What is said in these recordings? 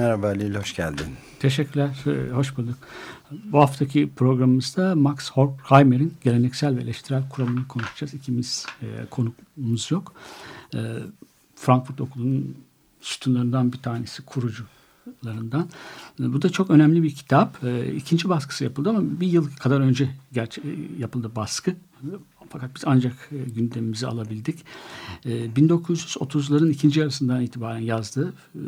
Merhaba Halil, hoş geldin. Teşekkürler, e, hoş bulduk. Bu haftaki programımızda Max Horkheimer'in geleneksel ve eleştirel kuramını konuşacağız. İkimiz e, konuğumuz yok. E, Frankfurt Okulu'nun sütunlarından bir tanesi, kurucularından. E, bu da çok önemli bir kitap. E, ikinci baskısı yapıldı ama bir yıl kadar önce e, yapıldı baskı. Fakat biz ancak e, gündemimizi alabildik. E, 1930'ların ikinci yarısından itibaren yazdığı e,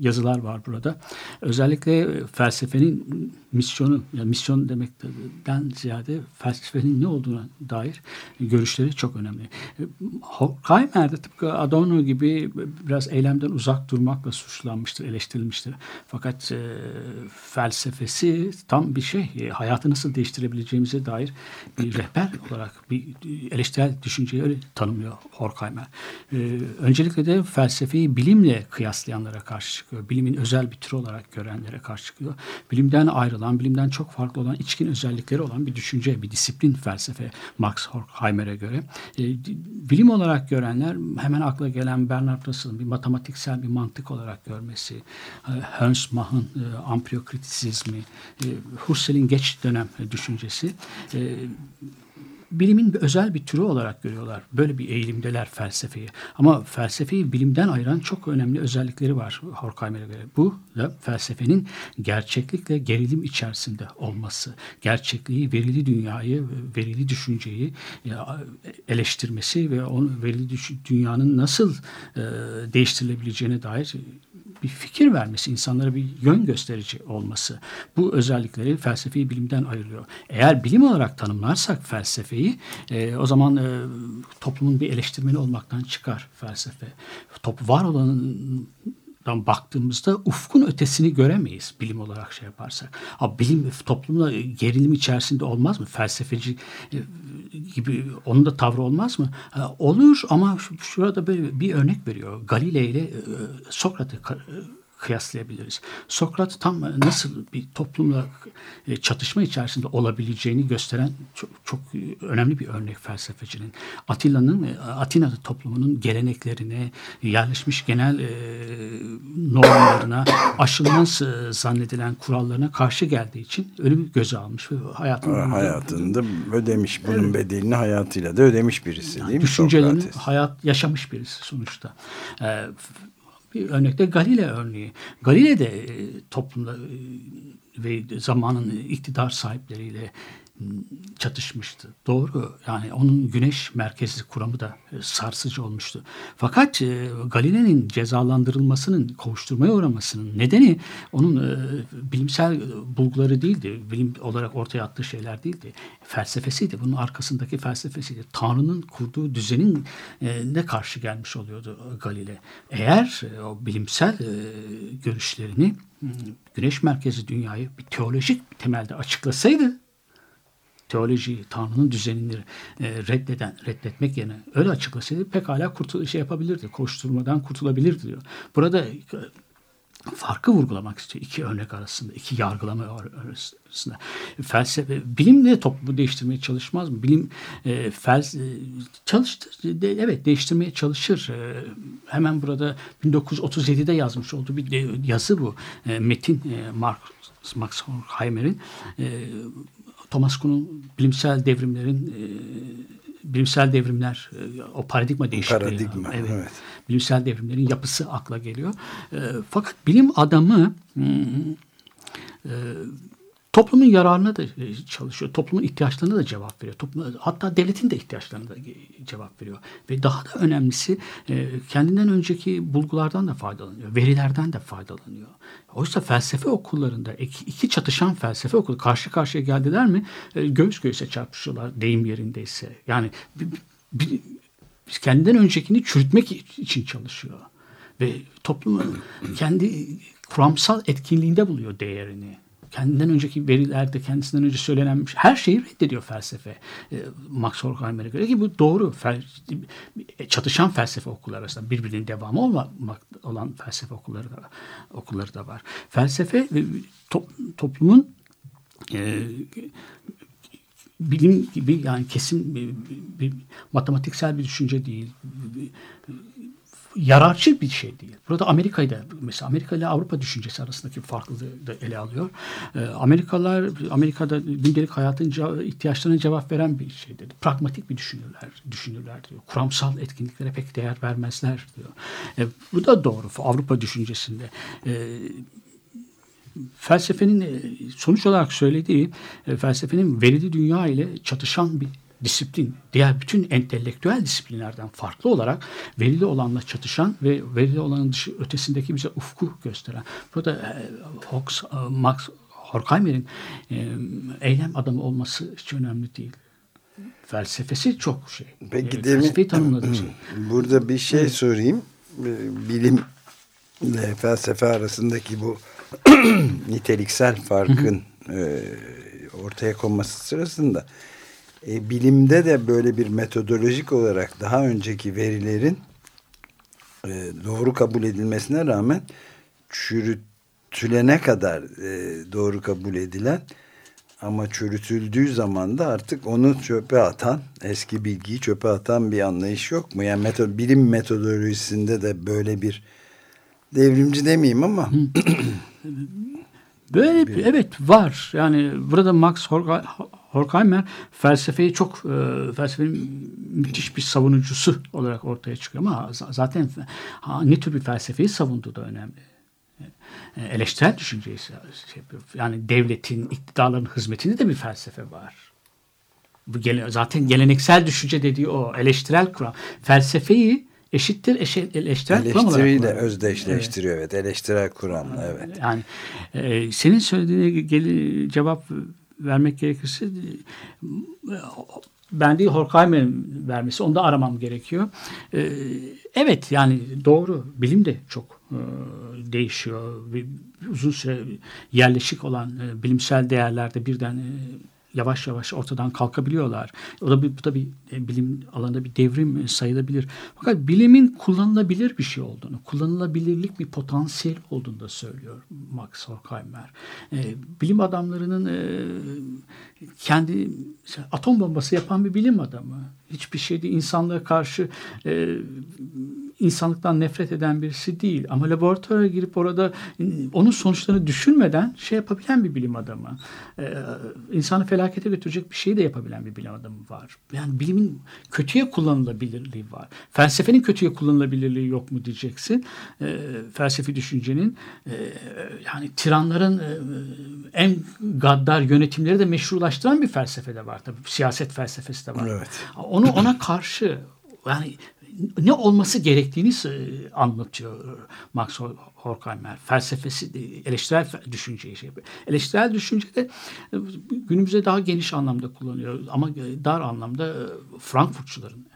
yazılar var burada. Özellikle felsefenin misyonu, yani misyon demekten ziyade felsefenin ne olduğuna dair görüşleri çok önemli. Horkheimer de tıpkı Adorno gibi biraz eylemden uzak durmakla suçlanmıştır, eleştirilmiştir. Fakat e, felsefesi tam bir şey, e, hayatı nasıl değiştirebileceğimize dair bir rehber olarak bir eleştirel düşünceyi öyle tanımlıyor Horkheimer. E, öncelikle de felsefeyi bilimle kıyaslayanlara karşı. Bilimin özel bir tür olarak görenlere karşı çıkıyor. Bilimden ayrılan, bilimden çok farklı olan, içkin özellikleri olan bir düşünce, bir disiplin felsefe Max Horkheimer'e göre. E, bilim olarak görenler hemen akla gelen Bernard Russell'ın bir matematiksel bir mantık olarak görmesi, e, Ernst Mach'ın e, ampliokritisizmi, e, Husserl'in geç dönem düşüncesi, e, bilimin bir özel bir türü olarak görüyorlar. Böyle bir eğilimdeler felsefeyi. Ama felsefeyi bilimden ayıran çok önemli özellikleri var Horkheimer'e göre. Bu da felsefenin gerçeklikle gerilim içerisinde olması. Gerçekliği, verili dünyayı, verili düşünceyi eleştirmesi ve onu verili dünyanın nasıl e, değiştirilebileceğine dair bir fikir vermesi, insanlara bir yön gösterici olması. Bu özellikleri felsefeyi bilimden ayırıyor. Eğer bilim olarak tanımlarsak felsefeyi e, o zaman e, toplumun bir eleştirmeni olmaktan çıkar felsefe. Top var olanın baktığımızda ufkun ötesini göremeyiz bilim olarak şey yaparsak. Ama bilim toplumla gerilim içerisinde olmaz mı? Felsefeci e, gibi onun da tavrı olmaz mı? Olur ama şurada böyle bir örnek veriyor. Galile ile e, Sokrat'ı kıyaslayabiliriz. Sokrat tam nasıl bir toplumla e, çatışma içerisinde olabileceğini gösteren çok, çok önemli bir örnek felsefecinin. Atilla'nın e, Atina toplumunun geleneklerine, yerleşmiş genel e, normlarına, aşılmaz zannedilen kurallarına karşı geldiği için ölümü göze almış ve hayatını hayatında ödemiş bunun evet. bedelini hayatıyla da ödemiş birisi yani değil mi? Düşüncelerini hayat yaşamış birisi sonuçta. Bir örnekte Galile örneği. Galile de e, toplumda e, ve zamanın iktidar sahipleriyle çatışmıştı. Doğru yani onun güneş merkezli kuramı da e, sarsıcı olmuştu. Fakat e, Galile'nin cezalandırılmasının, kovuşturmaya uğramasının nedeni onun e, bilimsel bulguları değildi. Bilim olarak ortaya attığı şeyler değildi. Felsefesiydi. Bunun arkasındaki felsefesiydi. Tanrı'nın kurduğu düzenin ne karşı gelmiş oluyordu Galile. Eğer o bilimsel görüşlerini güneş merkezi dünyayı bir teolojik temelde açıklasaydı teoloji, Tanrı'nın düzenini e, reddeden, reddetmek yerine öyle açıklasaydı pekala kurtul şey yapabilirdi, koşturmadan kurtulabilirdi diyor. Burada e, farkı vurgulamak istiyor iki örnek arasında, iki yargılama arasında. Felsefe, bilim de toplumu değiştirmeye çalışmaz mı? Bilim e, fels, e, çalıştır, de, evet değiştirmeye çalışır. E, hemen burada 1937'de yazmış olduğu bir de, yazı bu. E, metin e, Mark, Max Horkheimer'in e, Thomas Kuhn'un bilimsel devrimlerin e, bilimsel devrimler e, o paradigma değişikliği. Paradigma, evet. evet. Bilimsel devrimlerin yapısı akla geliyor. E, fakat bilim adamı hmm, e, Toplumun yararına da e, çalışıyor. Toplumun ihtiyaçlarına da cevap veriyor. Toplum, hatta devletin de ihtiyaçlarına da cevap veriyor. Ve daha da önemlisi e, kendinden önceki bulgulardan da faydalanıyor. Verilerden de faydalanıyor. Oysa felsefe okullarında iki çatışan felsefe okulu karşı karşıya geldiler mi e, göğüs göğüse çarpışıyorlar deyim yerindeyse. Yani kendinden öncekini çürütmek için çalışıyor. Ve toplumun kendi kuramsal etkinliğinde buluyor değerini. Kendinden önceki verilerde kendisinden önce söylenen her şeyi reddediyor felsefe. E, Max Horkheimer'e göre ki bu doğru. Fel, çatışan felsefe okulları arasında birbirinin devamı olmak olan felsefe okulları da okulları da var. Felsefe e, to, toplumun e, bilim gibi yani kesin bir, bir matematiksel bir düşünce değil. Bir, yararcı bir şey değil. Burada Amerika'yı da mesela Amerika ile Avrupa düşüncesi arasındaki farklılığı da ele alıyor. E, Amerikalılar Amerika'da gündelik hayatın ihtiyaçlarına cevap veren bir şeydir. Pragmatik bir düşünürler, düşünürler diyor. Kuramsal etkinliklere pek değer vermezler diyor. E, bu da doğru Avrupa düşüncesinde. E, felsefenin e, sonuç olarak söylediği e, felsefenin verili dünya ile çatışan bir disiplin, diğer bütün entelektüel disiplinlerden farklı olarak verili olanla çatışan ve verili olanın dışı ötesindeki bize ufku gösteren. Burada e, Hawks, e, Max Horkheimer'in e, eylem adamı olması hiç önemli değil. Felsefesi çok şey. Peki e, demin, tanımladığı şey. Burada bir şey sorayım. Bilim ile felsefe arasındaki bu niteliksel farkın e, ortaya konması sırasında e, bilimde de böyle bir metodolojik olarak daha önceki verilerin e, doğru kabul edilmesine rağmen çürütülene kadar e, doğru kabul edilen ama çürütüldüğü zaman da artık onu çöpe atan, eski bilgiyi çöpe atan bir anlayış yok mu? Yani metod, bilim metodolojisinde de böyle bir devrimci demeyeyim ama Böyle bir, evet var. Yani burada Max Horkheimer felsefeyi çok e, felsefenin müthiş bir savunucusu olarak ortaya çıkıyor ama zaten ha, ne tür bir felsefeyi savunduğu da önemli. E, eleştirel düşünceyi şey yapıyor. Yani devletin, iktidarların hizmetinde de bir felsefe var. Bu gele, zaten geleneksel düşünce dediği o eleştirel kuram. Felsefeyi eşittir eşe, eleştirel kuram olarak. Eleştiriyle özdeşleştiriyor evet. evet. Eleştirel kuram evet. Yani e, senin söylediğine geli, cevap vermek gerekirse ben değil Horkheimer'in vermesi. Onu da aramam gerekiyor. E, evet yani doğru. Bilim de çok e, değişiyor. Uzun süre yerleşik olan e, bilimsel değerlerde birden e, yavaş yavaş ortadan kalkabiliyorlar. O da bir, bu da bir e, bilim alanında bir devrim sayılabilir. Fakat bilimin kullanılabilir bir şey olduğunu, kullanılabilirlik bir potansiyel olduğunu da söylüyor Max Horkheimer. E, bilim adamlarının e, kendi atom bombası yapan bir bilim adamı. Hiçbir şeyde insanlığa karşı e, insanlıktan nefret eden birisi değil. Ama laboratuvara girip orada e, onun sonuçlarını düşünmeden şey yapabilen bir bilim adamı. E, insanı felakete götürecek bir şeyi de yapabilen bir bilim adamı var. Yani bilimin kötüye kullanılabilirliği var. Felsefenin kötüye kullanılabilirliği yok mu diyeceksin. E, felsefi düşüncenin e, yani tiranların e, en gaddar yönetimleri de meşrulaştıran bir felsefe de var tabii. Siyaset felsefesi de var. Evet. Onu ona karşı yani ne olması gerektiğini anlatıyor Max Horkheimer. Felsefesi, eleştirel düşünceyi şey yapıyor. Eleştirel düşünce de e, günümüzde daha geniş anlamda kullanıyor ama dar anlamda e, Frankfurtçuların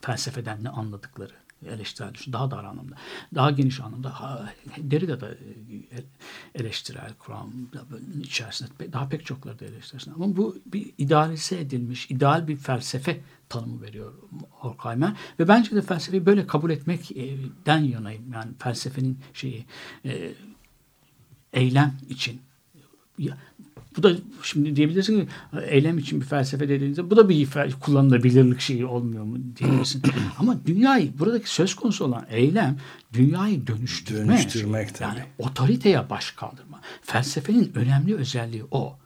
felsefeden ne anladıkları eleştirel düşün daha dar anlamda daha geniş anlamda Derrida da e, eleştirel kuram içerisinde daha pek çokları da eleştirirsin ama bu bir idealize edilmiş ideal bir felsefe tanımı veriyor Horkheimer. Ve bence de felsefeyi böyle kabul etmekten yanayım. Yani felsefenin şeyi e, eylem için bu da şimdi diyebilirsin ki eylem için bir felsefe dediğinizde bu da bir kullanılabilirlik şeyi olmuyor mu diyebilirsin. Ama dünyayı buradaki söz konusu olan eylem dünyayı dönüştürme. Dönüştürmek tabii. Yani otoriteye baş kaldırma. Felsefenin önemli özelliği o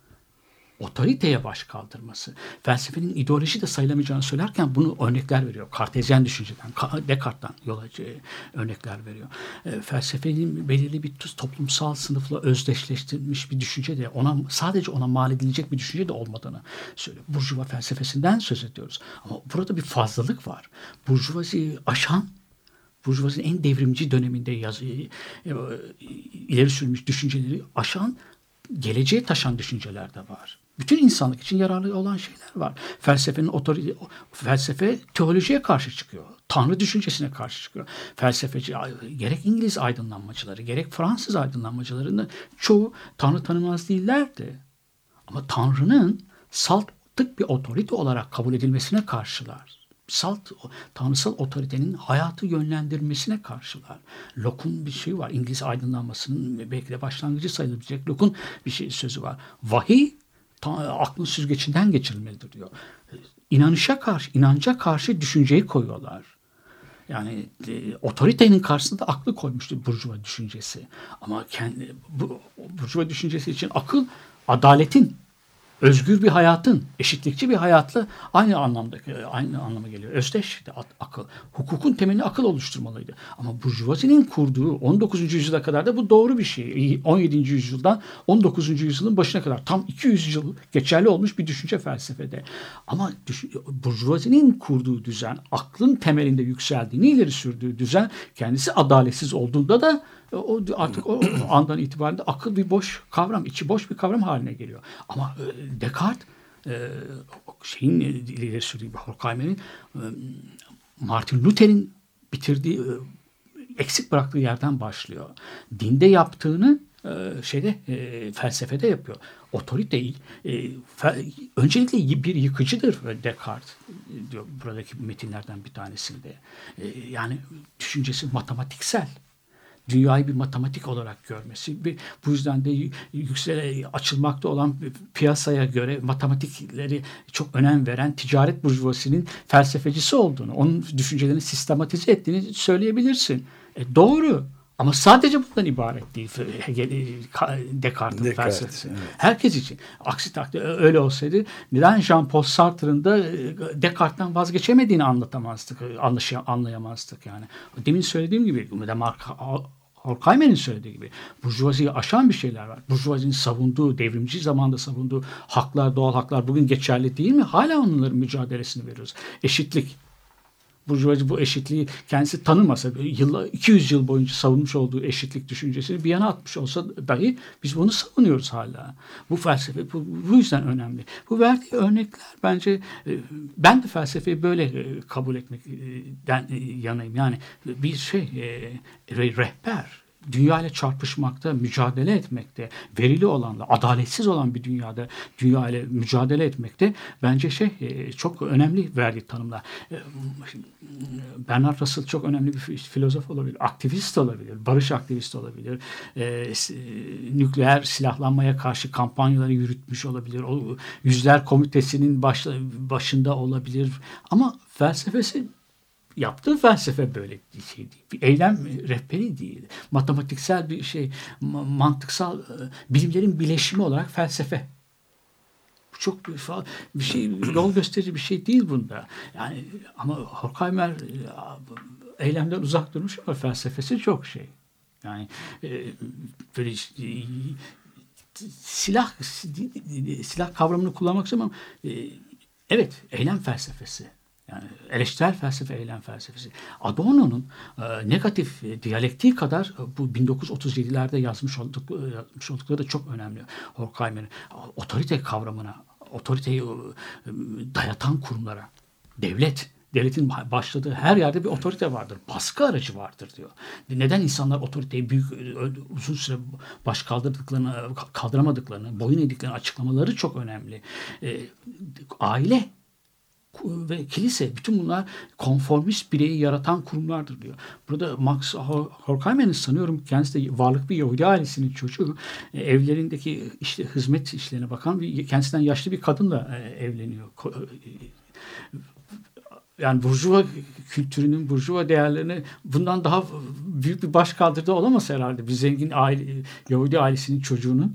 otoriteye baş kaldırması. Felsefenin ideoloji de sayılamayacağını söylerken bunu örnekler veriyor. Kartezyen düşünceden, Descartes'tan yola örnekler veriyor. E, felsefenin belirli bir toplumsal sınıfla özdeşleştirilmiş bir düşünce de ona sadece ona mal edilecek bir düşünce de olmadığını söylüyor. Burjuva felsefesinden söz ediyoruz. Ama burada bir fazlalık var. Burjuvaziyi aşan Burjuvazinin en devrimci döneminde yazı, e, ileri sürmüş düşünceleri aşan geleceğe taşan düşünceler de var. Bütün insanlık için yararlı olan şeyler var. Felsefenin otorite, felsefe teolojiye karşı çıkıyor. Tanrı düşüncesine karşı çıkıyor. Felsefeci gerek İngiliz aydınlanmacıları gerek Fransız aydınlanmacılarının çoğu Tanrı tanımaz değillerdi. Ama Tanrı'nın saltık bir otorite olarak kabul edilmesine karşılar salt tanrısal otoritenin hayatı yönlendirmesine karşılar. Locke'un bir şey var. İngiliz aydınlanmasının belki de başlangıcı sayılabilecek Locke'un bir şey sözü var. Vahiy aklın süzgecinden geçirilmelidir diyor. İnanışa karşı, inanca karşı düşünceyi koyuyorlar. Yani e, otoritenin karşısında aklı koymuştu burjuva düşüncesi. Ama kendi bu burjuva düşüncesi için akıl adaletin özgür bir hayatın, eşitlikçi bir hayatla aynı anlamda aynı anlama geliyor. Özdeş akıl. Hukukun temelini akıl oluşturmalıydı. Ama burjuvazinin kurduğu 19. yüzyıla kadar da bu doğru bir şey. 17. yüzyıldan 19. yüzyılın başına kadar tam 200 yıl geçerli olmuş bir düşünce felsefede. Ama burjuvazinin kurduğu düzen, aklın temelinde yükseldiğini ileri sürdüğü düzen kendisi adaletsiz olduğunda da o artık o andan itibaren de akıl bir boş kavram, içi boş bir kavram haline geliyor. Ama e, Descartes e, şeyin ileri sürdüğü Horkheimer'in e, Martin Luther'in bitirdiği eksik bıraktığı yerden başlıyor. Dinde yaptığını şeyde felsefede yapıyor. Otorite öncelikle bir yıkıcıdır Descartes diyor buradaki metinlerden bir tanesinde. yani düşüncesi matematiksel dünyayı bir matematik olarak görmesi. Bu yüzden de yüksele açılmakta olan piyasaya göre matematikleri çok önem veren ticaret burjuvasinin felsefecisi olduğunu, onun düşüncelerini sistematize ettiğini söyleyebilirsin. E, doğru. Ama sadece bundan ibaret değil Descartes'in Descartes, felsefesi. Evet. Herkes için. Aksi takdirde öyle olsaydı neden Jean-Paul Sartre'ın da e, Descartes'ten vazgeçemediğini anlatamazdık, anlayamazdık yani. Demin söylediğim gibi Mark Horkheimer'in söylediği gibi burjuvaziyi aşan bir şeyler var. Burjuvazinin savunduğu, devrimci zamanda savunduğu haklar, doğal haklar bugün geçerli değil mi? Hala onların mücadelesini veriyoruz. Eşitlik, Burjuvazi bu eşitliği kendisi tanımasa, yılla, 200 yıl boyunca savunmuş olduğu eşitlik düşüncesini bir yana atmış olsa dahi biz bunu savunuyoruz hala. Bu felsefe bu, bu yüzden önemli. Bu verdiği örnekler bence e, ben de felsefeyi böyle e, kabul etmekten e, yanayım. Yani bir şey rehber dünya ile çarpışmakta, mücadele etmekte, verili olanla, adaletsiz olan bir dünyada dünya ile mücadele etmekte bence şey e, çok önemli verdiği tanımlar. E, Bernard Russell çok önemli bir filozof olabilir, aktivist olabilir, barış aktivisti olabilir, e, nükleer silahlanmaya karşı kampanyaları yürütmüş olabilir, o yüzler komitesinin baş, başında olabilir. Ama felsefesi yaptığı felsefe böyle bir şey değil. Bir eylem rehberi değil. Matematiksel bir şey, mantıksal e, bilimlerin bileşimi olarak felsefe. Bu çok bir, bir şey, yol gösterici bir şey değil bunda. Yani ama Horkheimer e, eylemden uzak durmuş ama felsefesi çok şey. Yani e, böyle silah silah kavramını kullanmak istemem. Evet, eylem felsefesi. Yani eleştirel felsefe, eylem felsefesi. Adorno'nun e, negatif e, diyalektiği kadar e, bu 1937'lerde yazmış, olduk, e, yazmış oldukları da çok önemli. Horkheimer'in otorite kavramına, otoriteyi e, dayatan kurumlara, devlet, devletin başladığı her yerde bir otorite vardır. Baskı aracı vardır diyor. Neden insanlar otoriteyi büyük uzun süre baş kaldırdıklarını, kaldıramadıklarını, boyun eğdiklerini açıklamaları çok önemli. E, aile ve kilise bütün bunlar konformist bireyi yaratan kurumlardır diyor. Burada Max Horkheimer'in sanıyorum kendisi de varlık bir Yahudi ailesinin çocuğu e, evlerindeki işte hizmet işlerine bakan bir kendisinden yaşlı bir kadınla e, evleniyor. E, yani burjuva kültürünün, burjuva değerlerini bundan daha büyük bir baş kaldırdı olamaz herhalde. Bir zengin aile, Yahudi ailesinin çocuğunun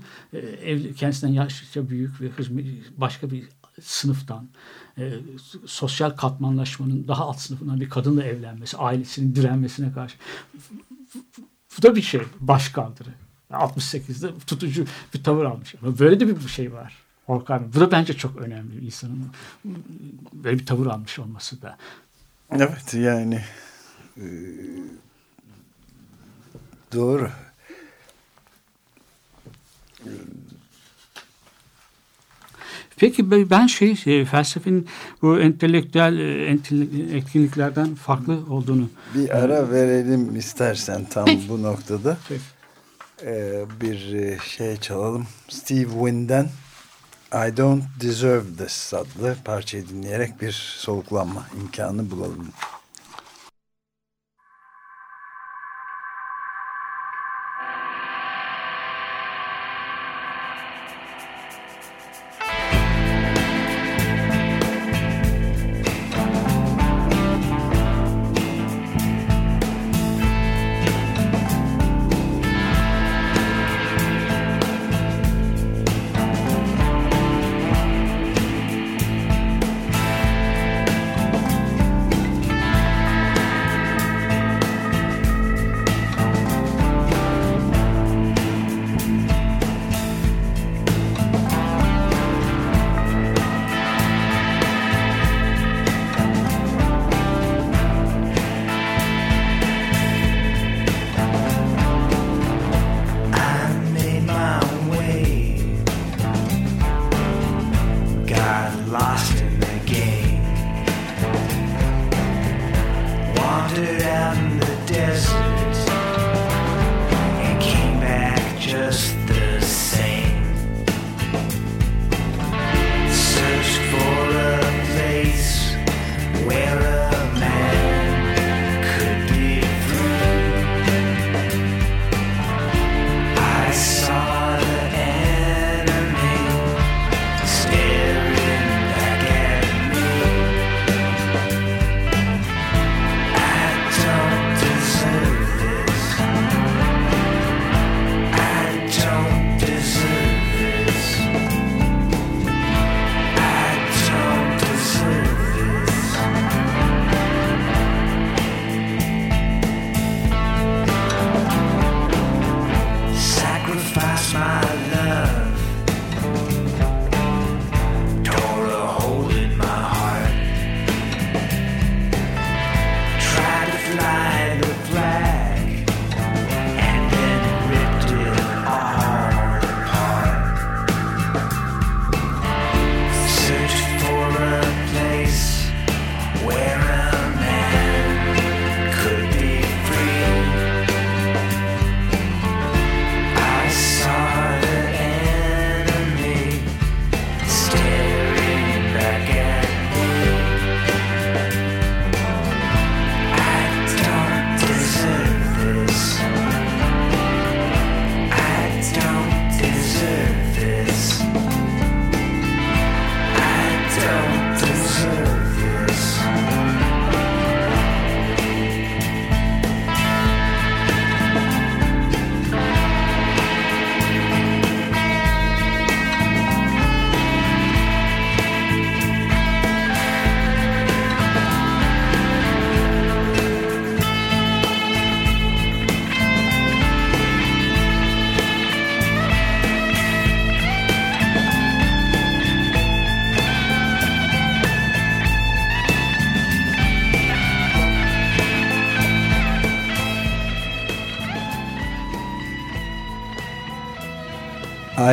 ev, kendisinden yaşça büyük ve hizmet, başka bir sınıftan e, sosyal katmanlaşmanın daha alt sınıfından bir kadınla evlenmesi, ailesinin direnmesine karşı bu da bir şey başkaldırı. 68'de tutucu bir tavır almış. Ama böyle de bir şey var. Orkan. Bu da bence çok önemli insanın böyle bir tavır almış olması da. Evet yani e, doğru. Peki be- ben şey, şey felsefenin bu entelektüel e, etkinliklerden farklı olduğunu Bir ara verelim istersen tam bu noktada. Peki. Ee, bir e, şey çalalım. Steve Win'den I Don't Deserve This adlı parçayı dinleyerek bir soluklanma imkanı bulalım.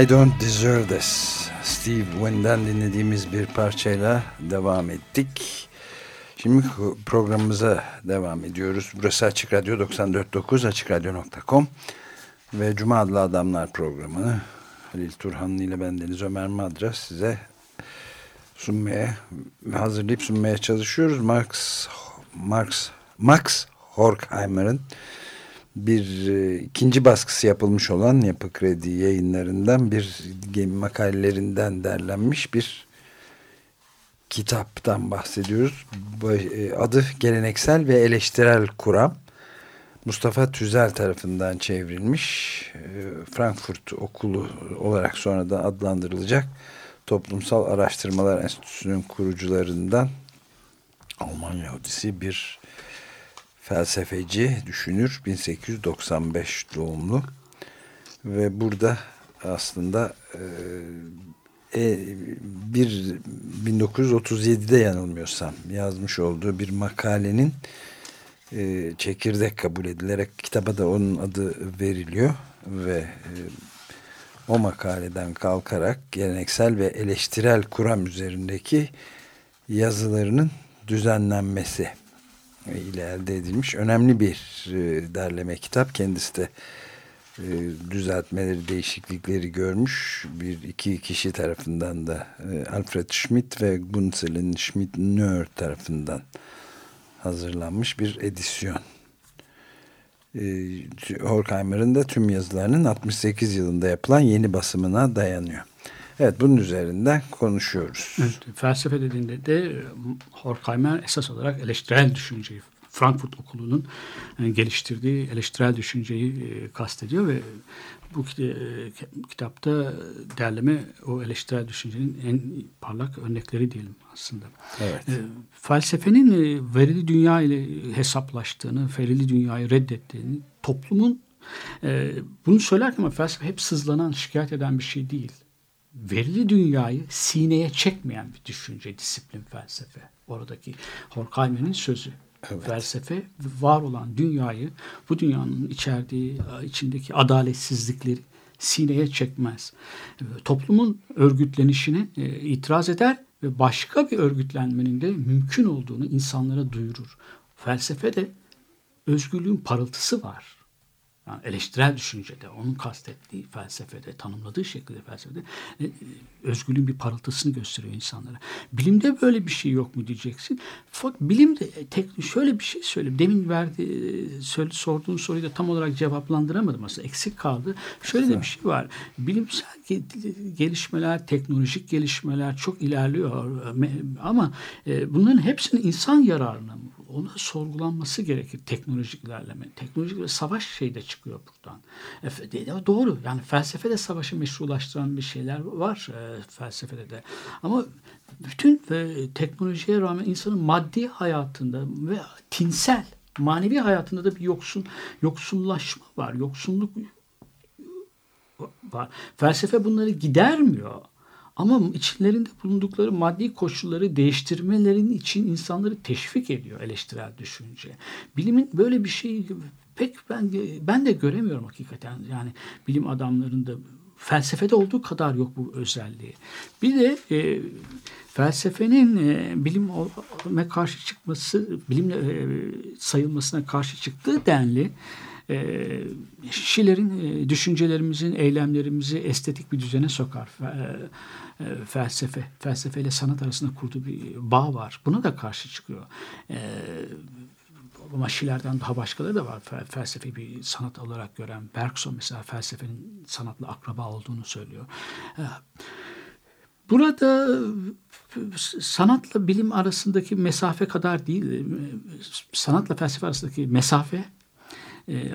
I Don't Deserve This. Steve Win'den dinlediğimiz bir parçayla devam ettik. Şimdi programımıza devam ediyoruz. Burası Açık Radyo 94.9 AçıkRadyo.com ve Cuma Adlı Adamlar programını Halil Turhanlı ile ben Deniz Ömer Madra size sunmaya hazırlayıp sunmaya çalışıyoruz. Marx Marx Max Horkheimer'ın bir e, ikinci baskısı yapılmış olan Yapı Kredi yayınlarından bir makalelerinden derlenmiş bir kitaptan bahsediyoruz. E, Adı Geleneksel ve Eleştirel Kuram. Mustafa Tüzel tarafından çevrilmiş. E, Frankfurt Okulu olarak sonradan adlandırılacak Toplumsal Araştırmalar Enstitüsü'nün kurucularından Alman Yahudisi bir felsefeci, düşünür 1895 doğumlu ve burada aslında e, e, bir 1937'de yanılmıyorsam yazmış olduğu bir makalenin e, çekirdek kabul edilerek kitaba da onun adı veriliyor ve e, o makaleden kalkarak geleneksel ve eleştirel kuram üzerindeki yazılarının düzenlenmesi ile elde edilmiş önemli bir e, derleme kitap. Kendisi de e, düzeltmeleri, değişiklikleri görmüş. Bir iki kişi tarafından da e, Alfred Schmidt ve Gunselin Schmidt-Nör tarafından hazırlanmış bir edisyon. Horkheimer'ın da tüm yazılarının 68 yılında yapılan yeni basımına dayanıyor. Evet bunun üzerinden konuşuyoruz. Evet, felsefe dediğinde de Horkheimer esas olarak eleştirel düşünceyi Frankfurt Okulu'nun e, geliştirdiği eleştirel düşünceyi e, kastediyor ve bu e, kitapta derleme o eleştirel düşüncenin en parlak örnekleri diyelim aslında. Evet. Felsefenin verili dünya ile hesaplaştığını, verili dünyayı reddettiğini, toplumun bunu söylerken ama felsefe hep sızlanan, şikayet eden bir şey değil. Verili dünyayı sineye çekmeyen bir düşünce, disiplin felsefe. Oradaki Horkheimer'in sözü. Evet. Felsefe var olan dünyayı, bu dünyanın içerdiği, içindeki adaletsizlikleri sineye çekmez. Toplumun örgütlenişine e, itiraz eder ve başka bir örgütlenmenin de mümkün olduğunu insanlara duyurur. Felsefe de özgürlüğün parıltısı var yani eleştirel düşüncede, onun kastettiği felsefede, tanımladığı şekilde felsefede e, özgürlüğün bir parıltısını gösteriyor insanlara. Bilimde böyle bir şey yok mu diyeceksin. Fakat bilimde e, tek, şöyle bir şey söyleyeyim. Demin verdi, e, söyle, sorduğun soruyu da tam olarak cevaplandıramadım aslında. Eksik kaldı. Şöyle de bir şey var. Bilimsel gelişmeler, teknolojik gelişmeler çok ilerliyor. Ama bunların hepsinin insan yararına mı? Ona sorgulanması gerekir teknolojik ilerleme. Teknolojik ve savaş şey de çıkıyor buradan. E, doğru yani felsefede savaşı meşrulaştıran bir şeyler var e, felsefede de. Ama bütün e, teknolojiye rağmen insanın maddi hayatında ve tinsel manevi hayatında da bir yoksun yoksunlaşma var. Yoksunluk var. Felsefe bunları gidermiyor. Ama içlerinde bulundukları maddi koşulları değiştirmelerin için insanları teşvik ediyor eleştirel düşünce. Bilimin böyle bir şey pek ben ben de göremiyorum hakikaten. Yani bilim adamlarında felsefede olduğu kadar yok bu özelliği. Bir de e, felsefenin e, bilime karşı çıkması, bilimle e, sayılmasına karşı çıktığı denli e, Şiler'in e, düşüncelerimizin, eylemlerimizi estetik bir düzene sokar. E, e, felsefe, felsefe ile sanat arasında kurduğu bir bağ var. Buna da karşı çıkıyor. E, ama Şiler'den daha başkaları da var. Felsefe bir sanat olarak gören. Bergson mesela felsefenin sanatla akraba olduğunu söylüyor. E, burada sanatla bilim arasındaki mesafe kadar değil, e, sanatla felsefe arasındaki mesafe e,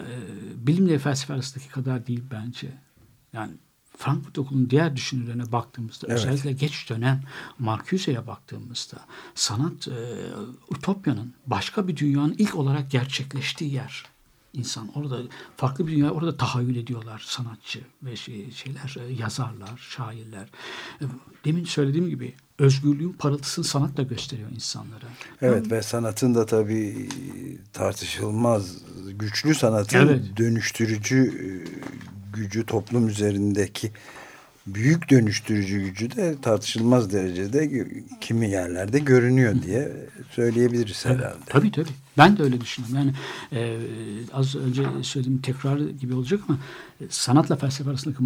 bilimle felsefe arasındaki kadar değil bence. Yani Frankfurt Okulu'nun diğer düşünürlerine baktığımızda evet. özellikle geç dönem Marcuse'ye baktığımızda sanat e, Ütopya'nın başka bir dünyanın ilk olarak gerçekleştiği yer. İnsan orada farklı bir dünya orada tahayyül ediyorlar sanatçı ve şey, şeyler e, yazarlar, şairler. E, demin söylediğim gibi özgürlüğün parıltısını sanatla gösteriyor insanlara. Evet ve sanatın da tabii tartışılmaz güçlü sanatın evet. dönüştürücü e, gücü toplum üzerindeki büyük dönüştürücü gücü de tartışılmaz derecede kimi yerlerde görünüyor diye söyleyebiliriz herhalde. Evet, tabii tabii. Ben de öyle düşünüyorum. Yani e, az önce söylediğim tekrar gibi olacak ama e, sanatla felsefe arasındaki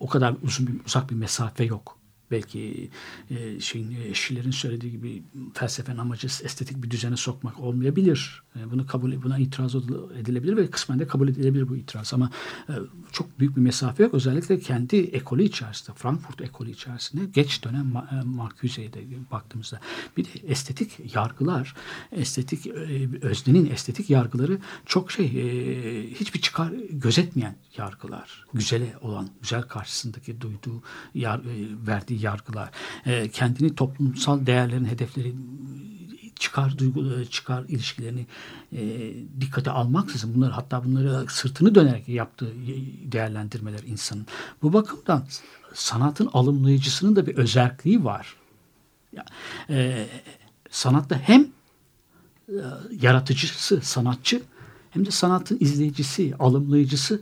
o kadar uzun bir uzak bir mesafe yok belki e, şeyin eşçilerin söylediği gibi felsefenin amacı estetik bir düzene sokmak olmayabilir. E, bunu kabul buna itiraz edilebilir ve kısmen de kabul edilebilir bu itiraz ama e, çok büyük bir mesafe yok. Özellikle kendi ekolü içerisinde, Frankfurt ekolü içerisinde geç dönem e, Marcuse'ye baktığımızda bir de estetik yargılar, estetik e, öznenin estetik yargıları çok şey e, hiçbir çıkar gözetmeyen yargılar. Güzele olan, güzel karşısındaki duyduğu, yar, e, verdiği yargılar. E, kendini toplumsal değerlerin, hedefleri çıkar duygu çıkar ilişkilerini e, dikkate almaksızın bunları hatta bunları sırtını dönerek yaptığı değerlendirmeler insanın. Bu bakımdan sanatın alımlayıcısının da bir özelliği var. E, sanatta hem e, yaratıcısı, sanatçı hem de sanatın izleyicisi, alımlayıcısı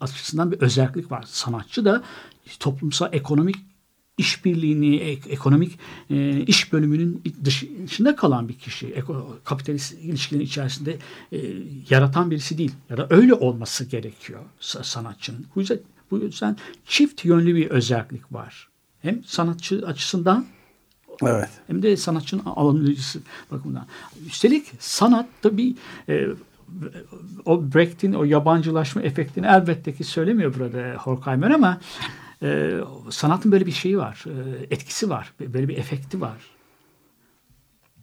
açısından bir özellik var. Sanatçı da toplumsal ekonomik işbirliğini, ek- ekonomik e, iş bölümünün dışı- dışında kalan bir kişi. Eko, kapitalist ilişkilerin içerisinde e, yaratan birisi değil. Ya da öyle olması gerekiyor sa- sanatçının. Bu yüzden, bu yüzden çift yönlü bir özellik var. Hem sanatçı açısından Evet. hem de sanatçının alanıcısı bakımından. Üstelik sanatta bir e, o Brecht'in o yabancılaşma efektini elbette ki söylemiyor burada Horkheimer ama e, sanatın böyle bir şeyi var. e, etkisi var. Böyle bir efekti var.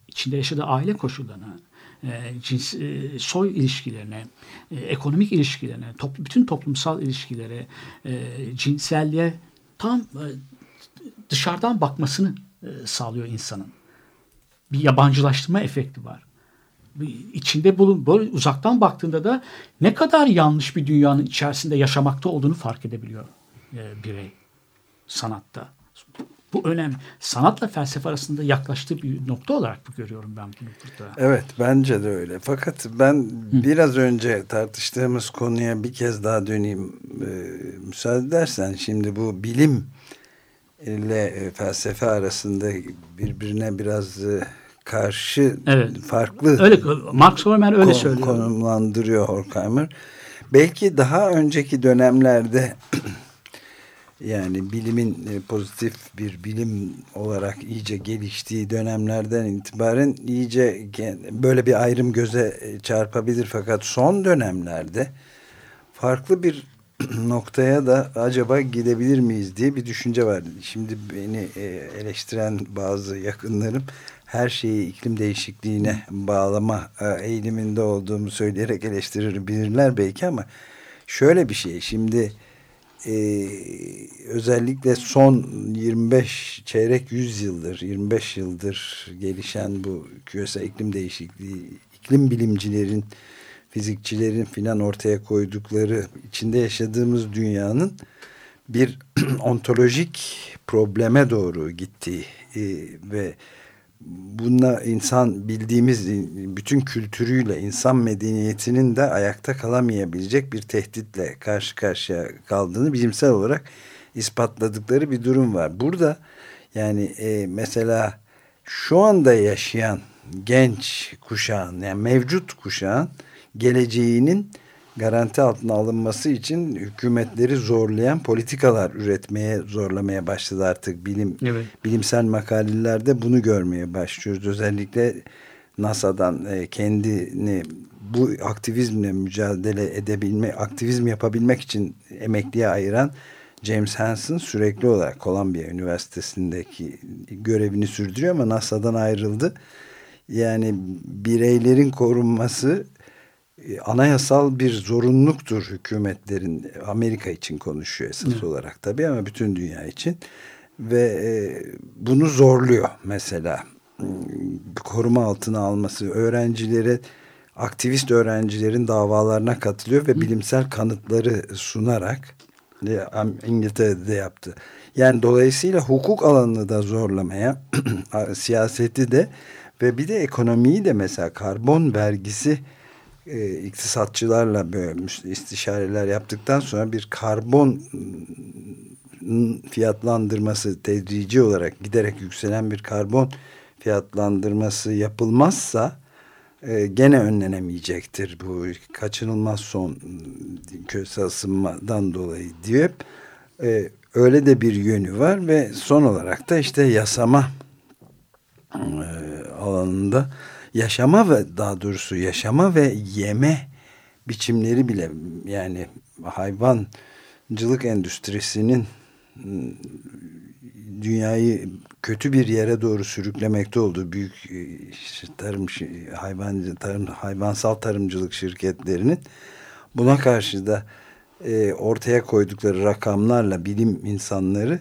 İçinde yaşadığı aile koşullarına, e, cins, e, soy ilişkilerine, e, ekonomik ilişkilerine, top, bütün toplumsal ilişkilere, e, cinselliğe tam e, dışarıdan bakmasını e, sağlıyor insanın. Bir yabancılaştırma efekti var. İçinde bulun böyle uzaktan baktığında da ne kadar yanlış bir dünyanın içerisinde yaşamakta olduğunu fark edebiliyor e, birey sanatta. Bu önemli. Sanatla felsefe arasında yaklaştığı bir nokta olarak bu görüyorum ben bunu burada. Evet bence de öyle. Fakat ben biraz önce tartıştığımız konuya bir kez daha döneyim. Ee, müsaade edersen şimdi bu bilim ile e, felsefe arasında birbirine biraz e, karşı Evet. farklı Öyle Marx Horkheimer öyle kon- söylüyor. konumlandırıyor Horkheimer. Belki daha önceki dönemlerde yani bilimin e, pozitif bir bilim olarak iyice geliştiği dönemlerden itibaren iyice böyle bir ayrım göze e, çarpabilir fakat son dönemlerde farklı bir noktaya da acaba gidebilir miyiz diye bir düşünce var. Şimdi beni e, eleştiren bazı yakınlarım her şeyi iklim değişikliğine bağlama eğiliminde olduğumu söyleyerek eleştirebilirler belki ama şöyle bir şey şimdi e, özellikle son 25 çeyrek 100 yıldır 25 yıldır gelişen bu küresel iklim değişikliği iklim bilimcilerin fizikçilerin filan ortaya koydukları içinde yaşadığımız dünyanın bir ontolojik probleme doğru gittiği e, ve bununla insan bildiğimiz bütün kültürüyle insan medeniyetinin de ayakta kalamayabilecek bir tehditle karşı karşıya kaldığını bilimsel olarak ispatladıkları bir durum var. Burada yani e, mesela şu anda yaşayan genç kuşağın yani mevcut kuşağın geleceğinin garanti altına alınması için hükümetleri zorlayan politikalar üretmeye zorlamaya başladı artık bilim Evet. bilimsel makalelerde bunu görmeye başlıyoruz. Özellikle NASA'dan e, kendini bu aktivizmle mücadele edebilme, aktivizm yapabilmek için emekliye ayıran James Hansen sürekli olarak Columbia Üniversitesi'ndeki görevini sürdürüyor ama NASA'dan ayrıldı. Yani bireylerin korunması anayasal bir zorunluluktur hükümetlerin Amerika için konuşuyor esas Evet. olarak tabii ama bütün dünya için ve e, bunu zorluyor mesela Hmm, koruma altına alması öğrencilere aktivist öğrencilerin davalarına katılıyor ve bilimsel kanıtları sunarak e, İngiltere'de de yaptı. Yani dolayısıyla hukuk alanını da zorlamaya siyaseti de ve bir de ekonomiyi de mesela karbon vergisi e, iktisatçılarla böyle istişareler yaptıktan sonra bir karbon mm, fiyatlandırması tedrici olarak giderek yükselen bir karbon fiyatlandırması yapılmazsa e, gene önlenemeyecektir bu kaçınılmaz son mm, küresel ısınmadan dolayı diye. E, öyle de bir yönü var ve son olarak da işte yasama e, alanında yaşama ve daha doğrusu yaşama ve yeme biçimleri bile yani hayvancılık endüstrisinin mm, dünyayı kötü bir yere doğru sürüklemekte olduğu büyük işte tarım hayvancı tarım hayvansal tarımcılık şirketlerinin buna karşı da e, ortaya koydukları rakamlarla bilim insanları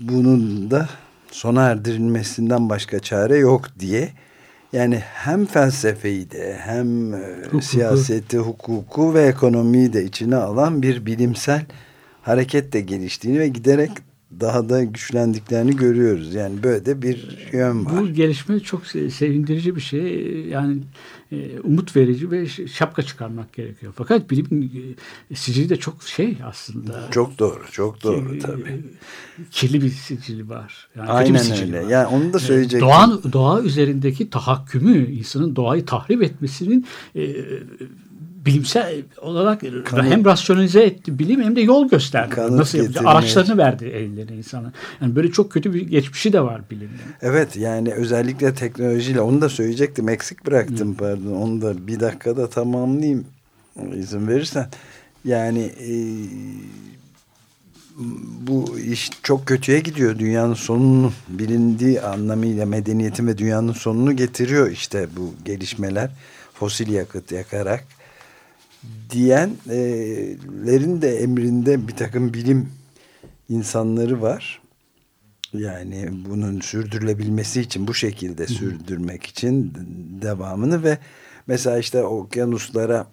bunun da sona erdirilmesinden başka çare yok diye yani hem felsefeyi de hem e, Hukuku. siyaseti, hukuku ve ekonomiyi de içine alan bir bilimsel hareket de geliştiğini ve giderek daha da güçlendiklerini görüyoruz. Yani böyle de bir yön var. Bu gelişme çok se- sevindirici bir şey. Yani e, umut verici ve şapka çıkarmak gerekiyor. Fakat bilim e, sicili de çok şey aslında. Çok doğru, çok doğru e, tabii. Kirli bir sicili var. Yani kötü bir Aynen sicili öyle. var. Yani onu da söyleyecektim. Doğa, doğa üzerindeki tahakkümü, insanın doğayı tahrip etmesinin e, bilimsel olarak Kanıt- hem rasyonalize etti bilim hem de yol gösterdi. Kanıt Nasıl yapacak? Araçlarını verdi ellerine insana. Yani böyle çok kötü bir geçmişi de var bilimin. Evet yani özellikle teknolojiyle onu da söyleyecektim. Eksik bıraktım pardon. Onu da bir dakikada tamamlayayım izin verirsen. Yani e, bu iş çok kötüye gidiyor. Dünyanın sonunu bilindiği anlamıyla medeniyetin ve dünyanın sonunu getiriyor işte bu gelişmeler. Fosil yakıt yakarak diyenlerin de emrinde bir takım bilim insanları var. Yani bunun sürdürülebilmesi için bu şekilde sürdürmek için devamını ve mesela işte okyanuslara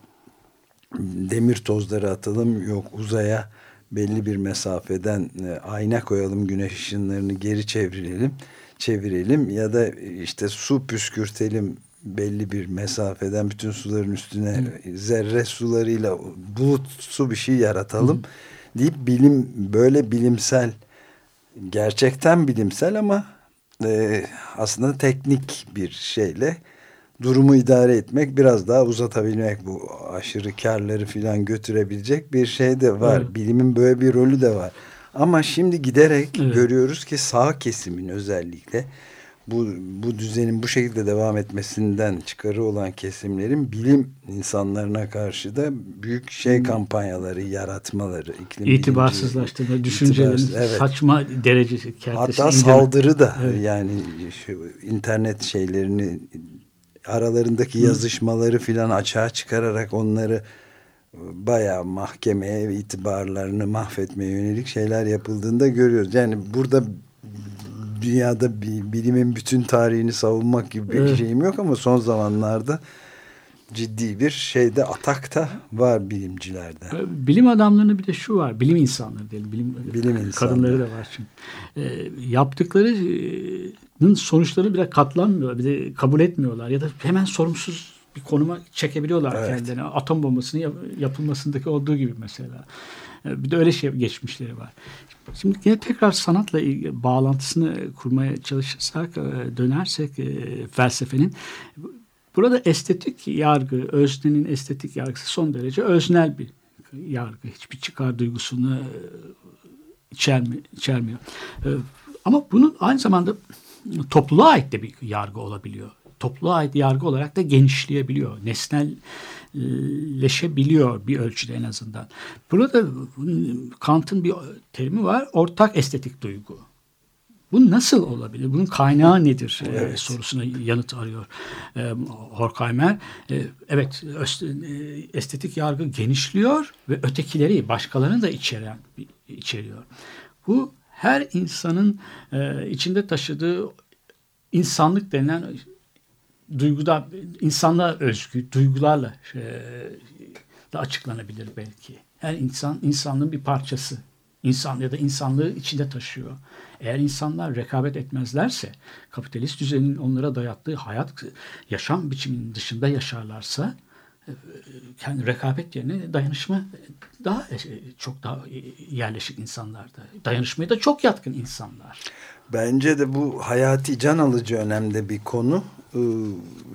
demir tozları atalım yok uzaya belli bir mesafeden e, ayna koyalım güneş ışınlarını geri çevirelim çevirelim ya da işte su püskürtelim belli bir mesafeden bütün suların üstüne zerre sularıyla bulut su bir şey yaratalım deyip bilim böyle bilimsel gerçekten bilimsel ama e, aslında teknik bir şeyle durumu idare etmek biraz daha uzatabilmek bu aşırı karları filan götürebilecek bir şey de var. Evet. Bilimin böyle bir rolü de var. Ama şimdi giderek Evet. görüyoruz ki sağ kesimin özellikle bu, bu düzenin bu şekilde devam etmesinden çıkarı olan kesimlerin bilim insanlarına karşı da büyük şey kampanyaları yaratmaları iklim İtibarsızlaştırma, düşüncelerin itibarsız- evet. saçma derecesi kertesi Hatta indirme. saldırı da Evet. yani şu internet şeylerini aralarındaki yazışmaları filan açığa çıkararak onları bayağı mahkemeye ve itibarlarını mahvetmeye yönelik şeyler yapıldığında görüyoruz. Yani burada dünyada bilimin bütün tarihini savunmak gibi bir Evet. şeyim yok ama son zamanlarda ciddi bir şeyde atakta var bilimcilerde. Bilim adamlarının bir de şu var. Bilim insanları diyelim. Bilim, Bilim insanları. Kadınları da var çünkü. E, yaptıklarının sonuçlarını bile katlanmıyorlar. Bir de kabul etmiyorlar. Ya da hemen sorumsuz bir konuma çekebiliyorlar Evet. kendilerine. Atom bombasının yap- yapılmasındaki olduğu gibi mesela. E, Bir de öyle şey geçmişleri var. Şimdi yine tekrar sanatla bağlantısını kurmaya çalışırsak, e, dönersek e, felsefenin Burada estetik yargı, öznenin estetik yargısı son derece öznel bir yargı. Hiçbir çıkar duygusunu e, içermi, içermiyor. Ama bunun aynı zamanda topluluğa ait de bir yargı olabiliyor. Topluluğa ait yargı olarak da genişleyebiliyor. Nesnelleşebiliyor bir ölçüde en azından. Burada Kant'ın bir terimi var. Ortak estetik duygu. Bu nasıl olabilir? Bunun kaynağı nedir e, Evet. sorusuna yanıt arıyor e, Horkheimer. E, evet öz- e, estetik yargı genişliyor ve ötekileri başkalarını da içeren içeriyor. Bu her insanın e, içinde taşıdığı insanlık denilen duyguda insanlığa özgü duygularla e, da açıklanabilir belki. Her insan insanlığın bir parçası. İnsan ya da insanlığı içinde taşıyor. Eğer insanlar rekabet etmezlerse, kapitalist düzenin onlara dayattığı hayat, yaşam biçiminin dışında yaşarlarsa, kendi rekabet yerine dayanışma daha e, çok daha yerleşik insanlarda. Dayanışmaya da çok yatkın insanlar. Bence de bu hayati can alıcı önemde bir konu. Ee,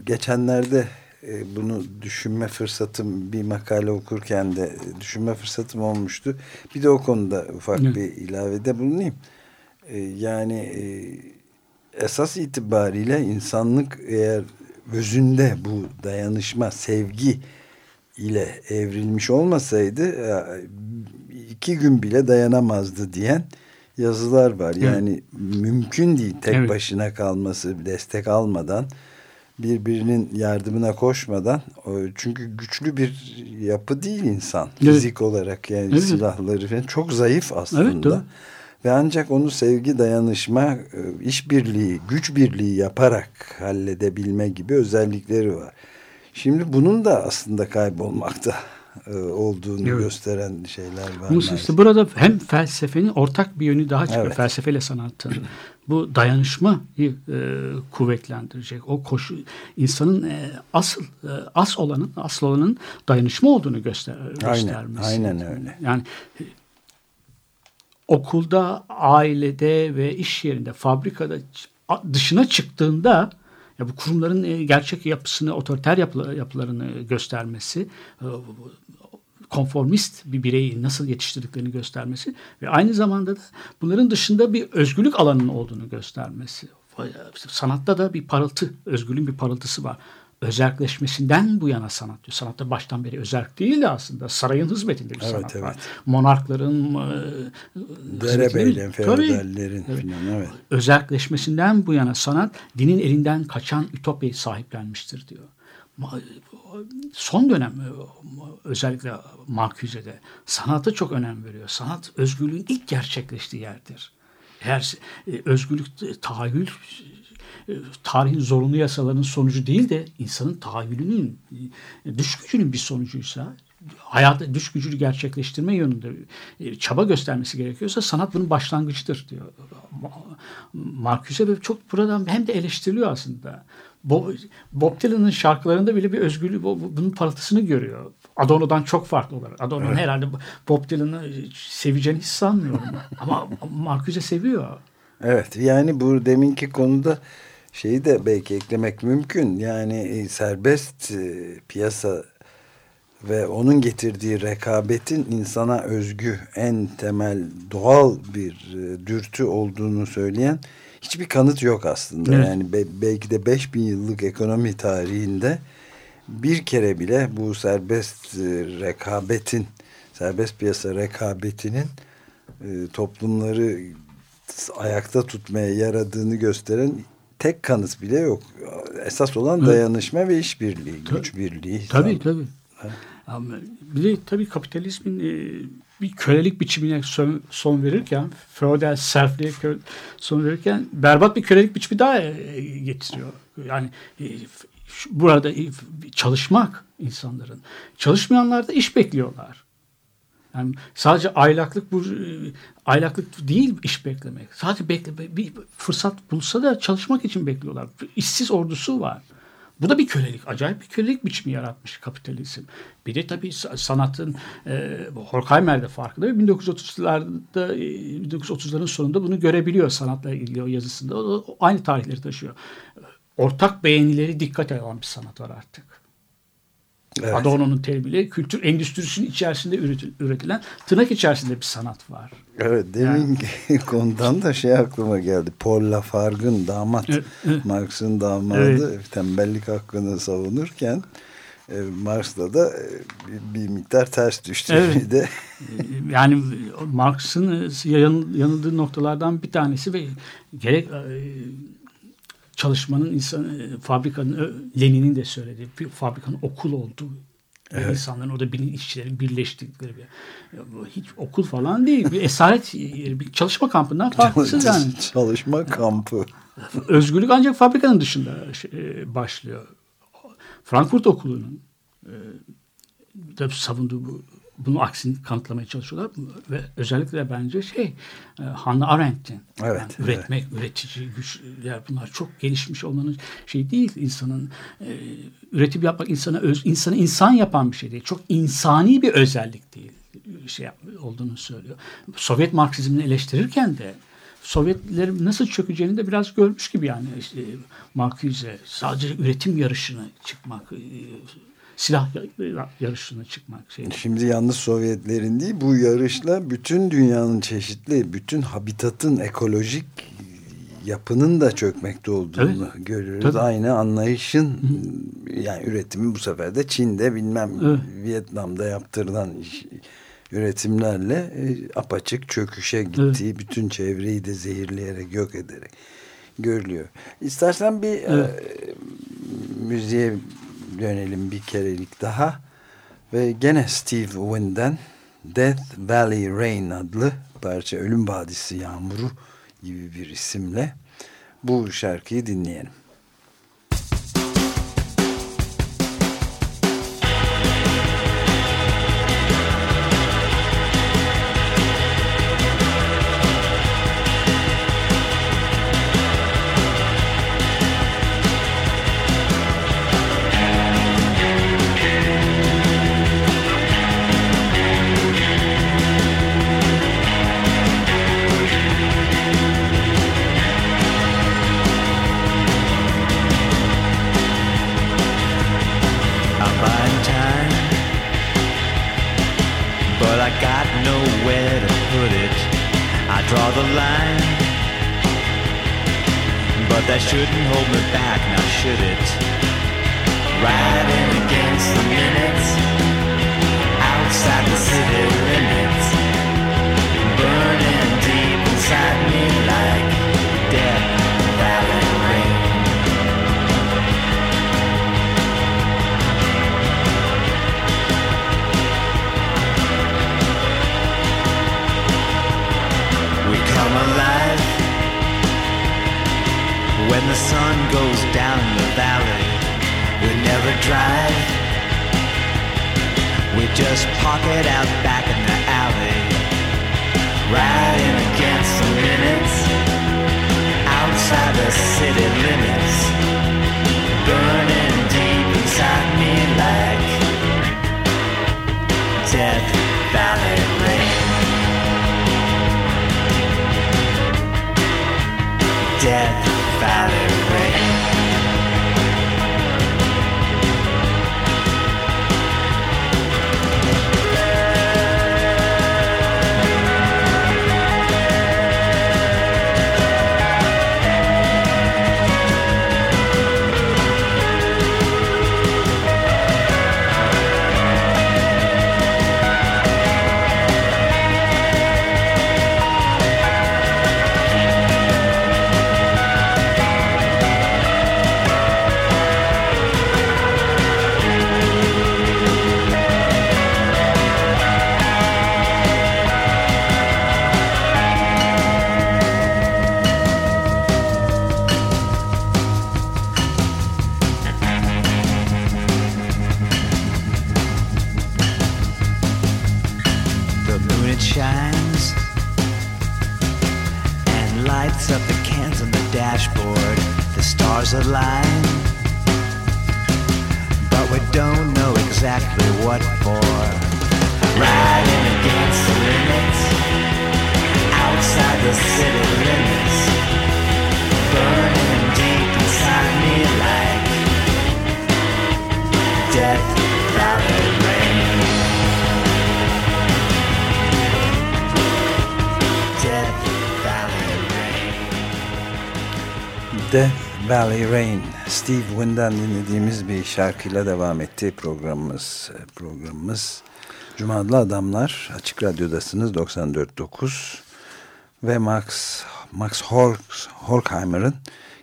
geçenlerde e, bunu düşünme fırsatım bir makale okurken de düşünme fırsatım olmuştu. Bir de o konuda ufak Evet. bir ilavede bulunayım. Ee, yani e, esas itibariyle insanlık eğer özünde bu dayanışma, sevgi ile evrilmiş olmasaydı e, iki gün bile dayanamazdı diyen yazılar var. Yani mümkün değil tek Evet. başına kalması, destek almadan, birbirinin yardımına koşmadan. Çünkü güçlü bir yapı değil insan Evet. fizik olarak yani Evet. silahları falan çok zayıf Evet, aslında. doğru. Ve ancak onu sevgi, dayanışma, e, işbirliği, güç birliği yaparak halledebilme gibi özellikleri var. Şimdi bunun da aslında kaybolmakta e, olduğunu Evet. gösteren şeyler var. Maalesef. işte burada hem felsefenin ortak bir yönü daha çıkıyor. Evet. Felsefeyle sanatın. Bu dayanışmayı e, kuvvetlendirecek. O koşu insanın e, asıl e, as olanın asıl olanın dayanışma olduğunu göster göstermesi. aynen öyle. Yani okulda, ailede ve iş yerinde, fabrikada dışına çıktığında ya bu kurumların e, gerçek yapısını, otoriter yapıla- yapılarını göstermesi, e, konformist bir bireyi nasıl yetiştirdiklerini göstermesi ve aynı zamanda da bunların dışında bir özgürlük alanının olduğunu göstermesi. Sanatta da bir parıltı, özgürlüğün bir parıltısı var. Özelleşmesinden bu yana sanat diyor. Sanatta baştan beri özerk değil de aslında sarayın hizmetinde bir Evet, sanat var. evet. Monarkların e, Derebeylerin, feodallerin Evet. filan evet. özelleşmesinden bu yana sanat dinin elinden kaçan ütopyayı sahiplenmiştir diyor. Son dönem e, özellikle Marcuse'de sanata çok önem veriyor. Sanat özgürlüğün ilk gerçekleştiği yerdir. Eğer e, özgürlük tahayyül tarihin zorunlu yasalarının sonucu değil de insanın tahayyülünün, e, düş gücünün bir sonucuysa hayata düş gücünü gerçekleştirme yönünde e, çaba göstermesi gerekiyorsa sanat bunun başlangıcıdır diyor. Marcuse ve çok buradan hem de eleştiriliyor aslında. Bob, Dylan'ın şarkılarında bile bir bu- bunun parıltısını görüyor. Adorno'dan çok farklı olarak. Adorno'nun herhalde Bob Dylan'ı seveceğini hiç sanmıyorum. Ama Marcuse seviyor. Evet yani bu deminki konuda şeyi de belki eklemek mümkün. Yani e, serbest e, piyasa ve onun getirdiği rekabetin insana özgü en temel doğal bir e, dürtü olduğunu söyleyen hiçbir kanıt yok aslında. Evet. Yani be- belki de 5000 yıllık ekonomi tarihinde bir kere bile bu serbest rekabetin serbest piyasa rekabetinin toplumları ayakta tutmaya yaradığını gösteren tek kanıt bile yok. Esas olan Evet. dayanışma ve işbirliği, güç birliği. Tabii tabii. Ama bir de tabii kapitalizmin e, bir kölelik biçimine son, verirken, feodal serfliğe son verirken berbat bir kölelik biçimi daha e, getiriyor. Yani e, burada çalışmak insanların. Çalışmayanlar da iş bekliyorlar. Yani sadece aylaklık bu e, aylaklık değil iş beklemek. Sadece bekle bir fırsat bulsa da çalışmak için bekliyorlar. İşsiz ordusu var. Bu da bir kölelik. Acayip bir kölelik biçimi yaratmış kapitalizm. Bir de tabii sa- sanatın e, Horkheimer de farkında ve 1930'larda e, 1930'ların sonunda bunu görebiliyor sanatla ilgili o yazısında. O, o aynı tarihleri taşıyor. Ortak beğenileri dikkate alan bir sanat var artık. Evet. Adorno'nun terimiyle kültür endüstrisinin içerisinde üretil- üretilen tırnak içerisinde bir sanat var. Evet demin konudan da şey aklıma geldi. Paul Lafargue'ın damat, Evet, evet. Marx'ın damadı tembellik hakkını savunurken e, Marx'la da e, bir, bir miktar ters düştü. Evet. De Yani Marx'ın yan- yanıldığı noktalardan bir tanesi ve gerek e, çalışmanın insan e, fabrikanın Lenin'in de söylediği bir fabrikanın okul olduğu ve insanların orada bilim işçilerin birleştikleri bir bu hiç okul falan değil bir esaret bir çalışma kampından farksız yani çalışma kampı. özgürlük ancak fabrikanın dışında şey, e, başlıyor. Frankfurt Okulu'nun e, da savunduğu bu bunun aksini kanıtlamaya çalışıyorlar ve özellikle bence şey e, Hannah Arendt'in Evet, yani üretmek, üretici güçler bunlar çok gelişmiş olmanın şey değil insanın e, üretim yapmak insana öz, insanı insan yapan bir şey değil. Çok insani bir özellik değil şey yap, olduğunu söylüyor. Sovyet Marksizmini eleştirirken de Sovyetlerin nasıl çökeceğini de biraz görmüş gibi yani işte Marcuse sadece üretim yarışına çıkmak, e, silah ya- yarışına çıkmak şey. Şimdi yalnız Sovyetlerin değil bu yarışla bütün dünyanın çeşitli, bütün habitatın ekolojik yapının da çökmekte olduğunu görüyoruz. Tabii. Aynı anlayışın yani üretimi bu sefer de Çin'de bilmem Evet. Vietnam'da yaptırılan iş- üretimlerle e, apaçık çöküşe gittiği bütün çevreyi de zehirleyerek yok ederek görülüyor. İstersen bir e, müziğe dönelim bir kerelik daha ve gene Steve Win'den Death Valley Rain adlı parça Ölüm Vadisi Yağmuru gibi bir isimle bu şarkıyı dinleyelim. Sun goes down in the valley. We never drive. We just park it out back in the alley. Riding against the minutes. Outside the city limits. Burning deep inside me like Death Valley rain. Death stars align, but we don't know exactly what for. Riding against the limits, outside the city limits, burning deep inside me like Death Valley rain. Death Valley rain. Death Valley Rain Steve Wynn'den dinlediğimiz bir şarkıyla devam etti programımız programımız Cuma adlı adamlar Açık Radyo'dasınız 94.9 ve Max Max Hork- Horkheimer'ın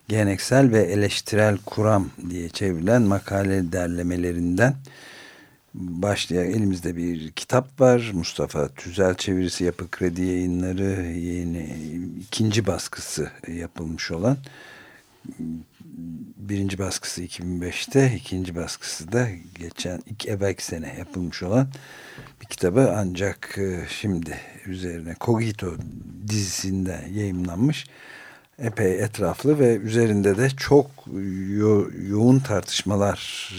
geleneksel ve eleştirel kuram diye çevrilen makale derlemelerinden başlayan elimizde bir kitap var. Mustafa Tüzel çevirisi Yapı Kredi Yayınları yeni ikinci baskısı yapılmış olan birinci baskısı 2005'te ikinci baskısı da geçen ilk evvelki sene yapılmış olan bir kitabı ancak e, şimdi üzerine Cogito dizisinde yayınlanmış epey etraflı ve üzerinde de çok yo- yoğun tartışmalar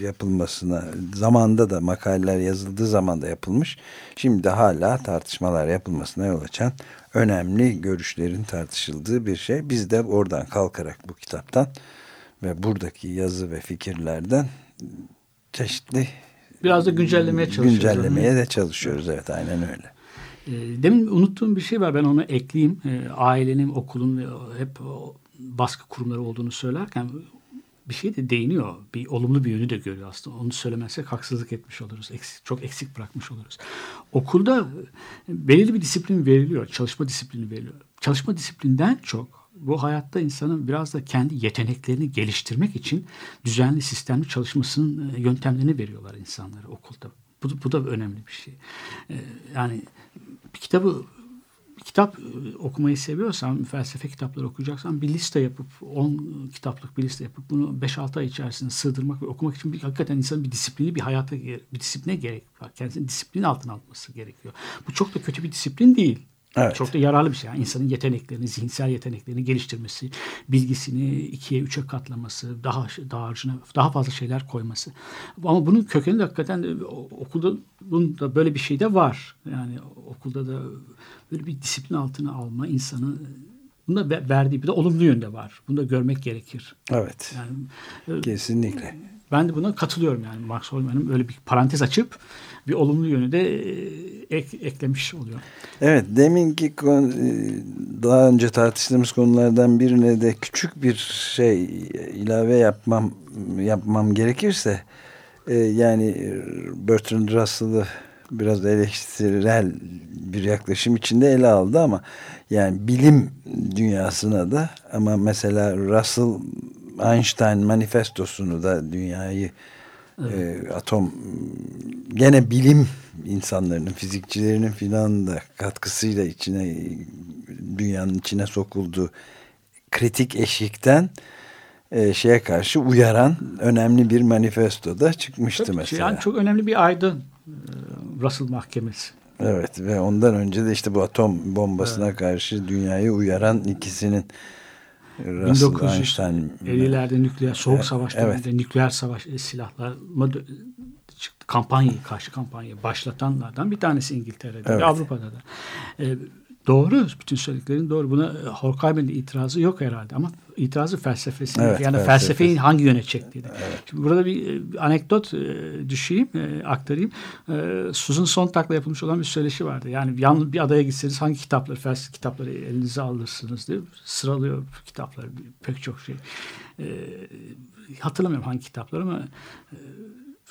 e, yapılmasına zamanda da makaleler yazıldığı zaman da yapılmış. Şimdi hala tartışmalar yapılmasına yol açan önemli görüşlerin tartışıldığı bir şey. Biz de oradan kalkarak bu kitaptan ve buradaki yazı ve fikirlerden çeşitli Biraz da güncellemeye çalışıyoruz. güncellemeye de çalışıyoruz. Evet aynen öyle. E, Demin unuttuğum bir şey var. Ben onu ekleyeyim. E, Ailenin, okulun hep baskı kurumları olduğunu söylerken bir şey de değiniyor. Bir olumlu bir yönü de görüyor aslında. Onu söylemezsek haksızlık etmiş oluruz. Eksik, çok eksik bırakmış oluruz. Okulda e, belirli bir disiplin veriliyor. Çalışma disiplini veriliyor. Çalışma disiplinden çok bu hayatta insanın biraz da kendi yeteneklerini geliştirmek için düzenli sistemli çalışmasının e, yöntemlerini veriyorlar insanlara okulda. Bu, bu da önemli bir şey. E, Yani bir kitabı kitap e, okumayı seviyorsan, felsefe kitapları okuyacaksan bir liste yapıp 10 kitaplık bir liste yapıp bunu 5-6 ay içerisinde sığdırmak ve okumak için bir, hakikaten insanın bir disiplini, bir hayata, bir disipline gerek var. Kendisini disiplin altına alması gerekiyor. Bu çok da kötü bir disiplin değil. Evet. Çok da yararlı bir şey. Yani insanın yeteneklerini, zihinsel yeteneklerini geliştirmesi, bilgisini ikiye, üçe katlaması, daha daha harcına, daha fazla şeyler koyması. Ama bunun kökeni de hakikaten e, okulda da böyle bir şey de var. Yani okulda da böyle bir disiplin altına alma insanı Bunda ve- verdiği bir de olumlu yönde var. Bunu da görmek gerekir. Evet. Yani e, Kesinlikle. Ben de buna katılıyorum yani Max Holman'ın böyle bir parantez açıp bir olumlu yönü de e, ek- eklemiş oluyor. Evet deminki kon- e, daha önce tartıştığımız konulardan birine de küçük bir şey ilave yapmam yapmam gerekirse e, yani Bertrand Russell'ı biraz eleştirel bir yaklaşım içinde ele aldı ama yani bilim dünyasına da ama mesela Russell Einstein manifestosunu da dünyayı e, atom gene bilim insanlarının fizikçilerinin filan da katkısıyla içine dünyanın içine sokulduğu kritik eşikten e, şeye karşı uyaran önemli bir manifesto da çıkmıştı Tabii, mesela. Yani çok önemli bir aydın e, Russell Mahkemesi. Evet ve ondan önce de işte bu atom bombasına karşı dünyayı uyaran ikisinin 1950'lerde nükleer soğuk savaş evet. döneminde nükleer savaş e, silahlarla. Kampanyayı, karşı kampanyayı başlatanlardan bir tanesi İngiltere'de, Evet. Avrupa'da da. E, doğru, bütün söylediklerin doğru. Buna e, Horkheimer'in itirazı yok herhalde ama itirazı felsefesi. Evet, yani felsefesi. felsefeyi hangi yöne çektiğini. Şimdi burada bir e, anekdot e, düşeyim, aktarayım. Susan Sontag'la yapılmış olan bir söyleşi vardı. Yani yalnız bir adaya gitseniz hangi kitapları, felsefe kitapları elinize alırsınız diye sıralıyor kitapları pek çok şey. Hatırlamıyorum hangi kitaplar ama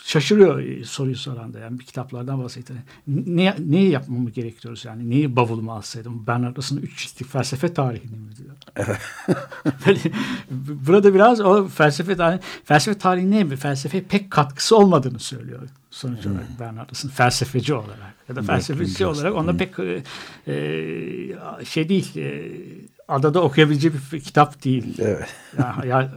şaşırıyor soruyu soran da yani bir kitaplardan bahsediyor. Ne, neyi yapmamı gerekiyoruz yani? Neyi bavuluma alsaydım? Bernard Russell'ın üç ciltlik felsefe tarihini mi diyor. Böyle, burada biraz o felsefe tarihi, felsefe tarihi ne? Felsefeye pek katkısı olmadığını söylüyor sonuç olarak Bernard Russell felsefeci olarak ya da felsefeci olarak onda pek e, e, şey değil e, adada okuyabileceği bir kitap değil. Evet. Ya, ya,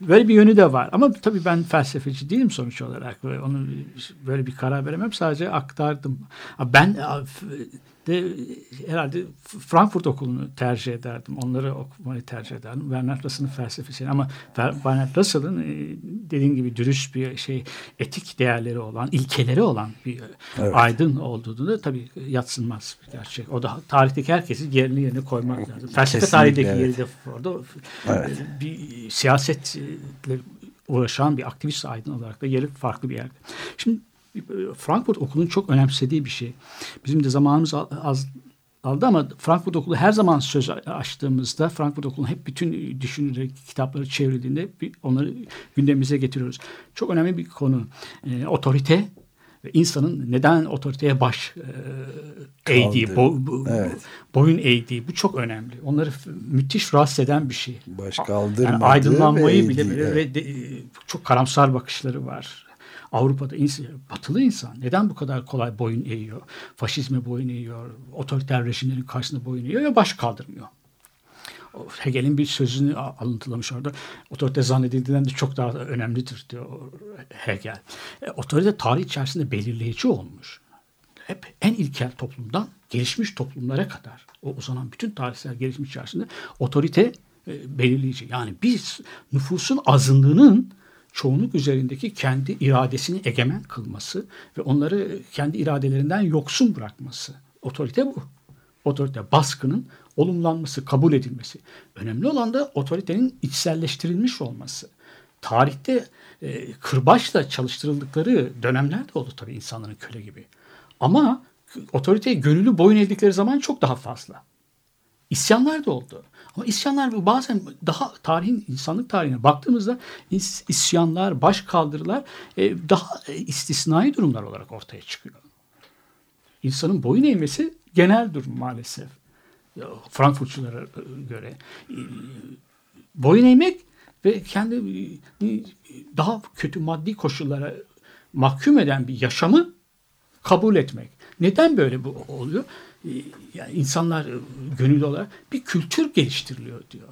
böyle bir yönü de var. Ama tabii ben felsefeci değilim sonuç olarak. Onu böyle bir karar veremem. Sadece aktardım. Ben de herhalde Frankfurt Okulu'nu tercih ederdim. Onları okumayı tercih ederdim. Bernard Russell'ın felsefesini ama Bernard Russell'ın e, dediğim gibi dürüst bir şey etik değerleri olan, ilkeleri olan bir Evet. aydın olduğunu da tabii yatsınmaz bir gerçek. O da tarihteki herkesi yerine yerine koymak lazım. Felsefe Kesinlikle, tarihteki evet. yeri de orada Evet. e, bir siyasetle uğraşan bir aktivist aydın olarak da yeri farklı bir yerde. Şimdi e, Frankfurt Okulu'nun çok önemsediği bir şey. Bizim de zamanımız az- aldı ama Frankfurt Okulu her zaman söz açtığımızda Frankfurt Okulu'nun hep bütün düşünceleri, kitapları çevrildiğinde onları gündemimize getiriyoruz. Çok önemli bir konu. E, otorite ve insanın neden otoriteye baş e, eğdiği, bo- bo- Evet. boyun eğdiği bu çok önemli. Onları müthiş rahatsız eden bir şey. Baş Yani kaldırmadığı aydınlanmayı ve bile eğdiği, ve evet. de- çok karamsar bakışları var. Avrupa'da ins- batılı insan neden bu kadar kolay boyun eğiyor? Faşizme boyun eğiyor, otoriter rejimlerin karşısında boyun eğiyor ya baş kaldırmıyor. Hegel'in bir sözünü alıntılamış orada. Otorite zannedildiğinden de çok daha önemlidir diyor Hegel. E, otorite tarih içerisinde belirleyici olmuş. Hep en ilkel toplumdan gelişmiş toplumlara kadar o uzanan bütün tarihsel gelişmiş içerisinde otorite e, belirleyici. Yani biz nüfusun azınlığının çoğunluk üzerindeki kendi iradesini egemen kılması ve onları kendi iradelerinden yoksun bırakması. Otorite bu. Otorite baskının olumlanması, kabul edilmesi. Önemli olan da otoritenin içselleştirilmiş olması. Tarihte e, kırbaçla çalıştırıldıkları dönemler de oldu tabii insanların köle gibi. Ama otoriteye gönüllü boyun eğdikleri zaman çok daha fazla. İsyanlar da oldu. Ama isyanlar bazen daha tarihin, insanlık tarihine baktığımızda is- isyanlar, baş kaldırılar e, daha e, istisnai durumlar olarak ortaya çıkıyor. İnsanın boyun eğmesi genel durum maalesef. Frankfurtçulara e, göre. Boyun eğmek ve kendi daha kötü maddi koşullara mahkum eden bir yaşamı kabul etmek. Neden böyle bu oluyor? Ee, Yani insanlar e, gönüllü olarak bir kültür geliştiriliyor diyor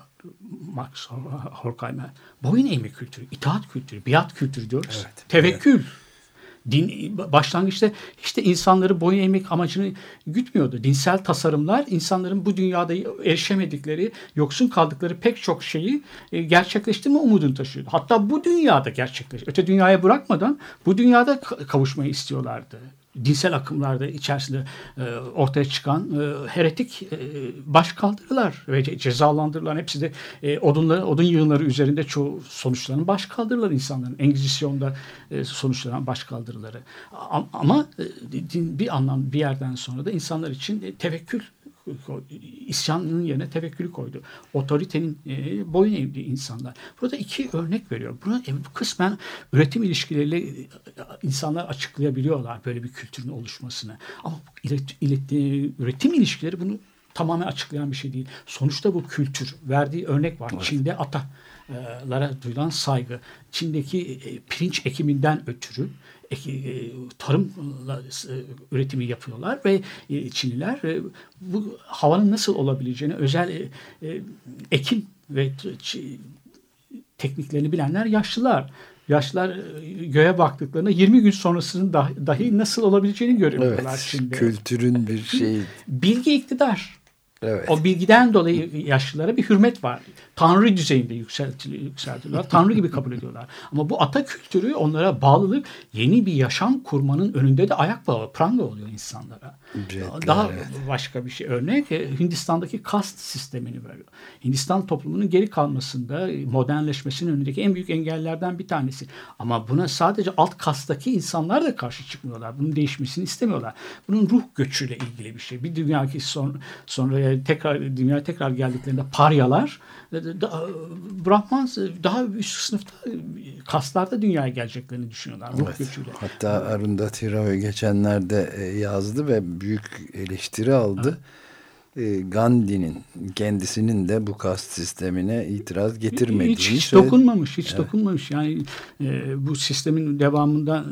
Max Horkheimer. Boyun eğme kültürü, itaat kültürü, biat kültürü diyoruz. Evet, Tevekkül. Din, başlangıçta işte insanları boyun eğmek amacını gütmüyordu. Dinsel tasarımlar insanların bu dünyada erişemedikleri, yoksun kaldıkları pek çok şeyi e, gerçekleştirme umudunu taşıyordu. Hatta bu dünyada gerçekleş. Öte dünyaya bırakmadan bu dünyada ka- kavuşmayı istiyorlardı. Dinsel akımlarda içerisinde e, ortaya çıkan e, heretik e, başkaldırılar ve ce- cezalandırılan hepsi de e, odunları, odun yığınları üzerinde çoğu sonuçlanan başkaldırılar insanların. Engizisyon'da e, sonuçlanan başkaldırıları. Ama e, din bir anlam bir yerden sonra da insanlar için e, tevekkül isyanının yerine tevekkülü koydu. Otoritenin e, boyun eğdi insanlar. Burada iki örnek veriyor. Buna e, kısmen üretim ilişkileriyle e, insanlar açıklayabiliyorlar böyle bir kültürün oluşmasını. Ama ilet, ilet, üretim ilişkileri bunu tamamen açıklayan bir şey değil. Sonuçta bu kültür. Verdiği örnek var. Çin'de atalara duyulan saygı. Çin'deki pirinç ekiminden ötürü e, tarımla e, üretimi yapıyorlar ve e, Çinliler bu havanın nasıl olabileceğini özel ekim ve tekniklerini bilenler yaşlılar. Yaşlılar göğe baktıklarında 20 gün sonrasının dahi, dahi nasıl olabileceğini görüyorlar Evet, Çin'de. kültürün bir şeyi. Bilgi iktidar. Evet. O bilgiden dolayı yaşlılara bir hürmet var. Tanrı düzeyinde yükseltiyorlar. Tanrı gibi kabul ediyorlar. Ama bu ata kültürü onlara bağlılık yeni bir yaşam kurmanın önünde de ayak bağı, pranga oluyor insanlara. Ücretler, Daha evet. başka bir şey örnek e, Hindistan'daki kast sistemini veriyor. Hindistan toplumunun geri kalmasında e, modernleşmesinin önündeki en büyük engellerden bir tanesi. Ama buna sadece alt kastaki insanlar da karşı çıkmıyorlar. Bunun değişmesini istemiyorlar. Bunun ruh göçüyle ilgili bir şey. Bir dünyaki son, sonra e, tekrar dünyaya tekrar geldiklerinde paryalar e, da, Brahman e, daha üst sınıfta e, kastlarda dünyaya geleceklerini düşünüyorlar. Ruh Evet. göçüyle. Hatta Arundhati Roy geçenlerde e, yazdı ve büyük eleştiri aldı. E, Gandhi'nin kendisinin de bu kast sistemine itiraz getirmediğini Hiç, hiç söyledi. dokunmamış, hiç dokunmamış. Yani e, bu sistemin devamında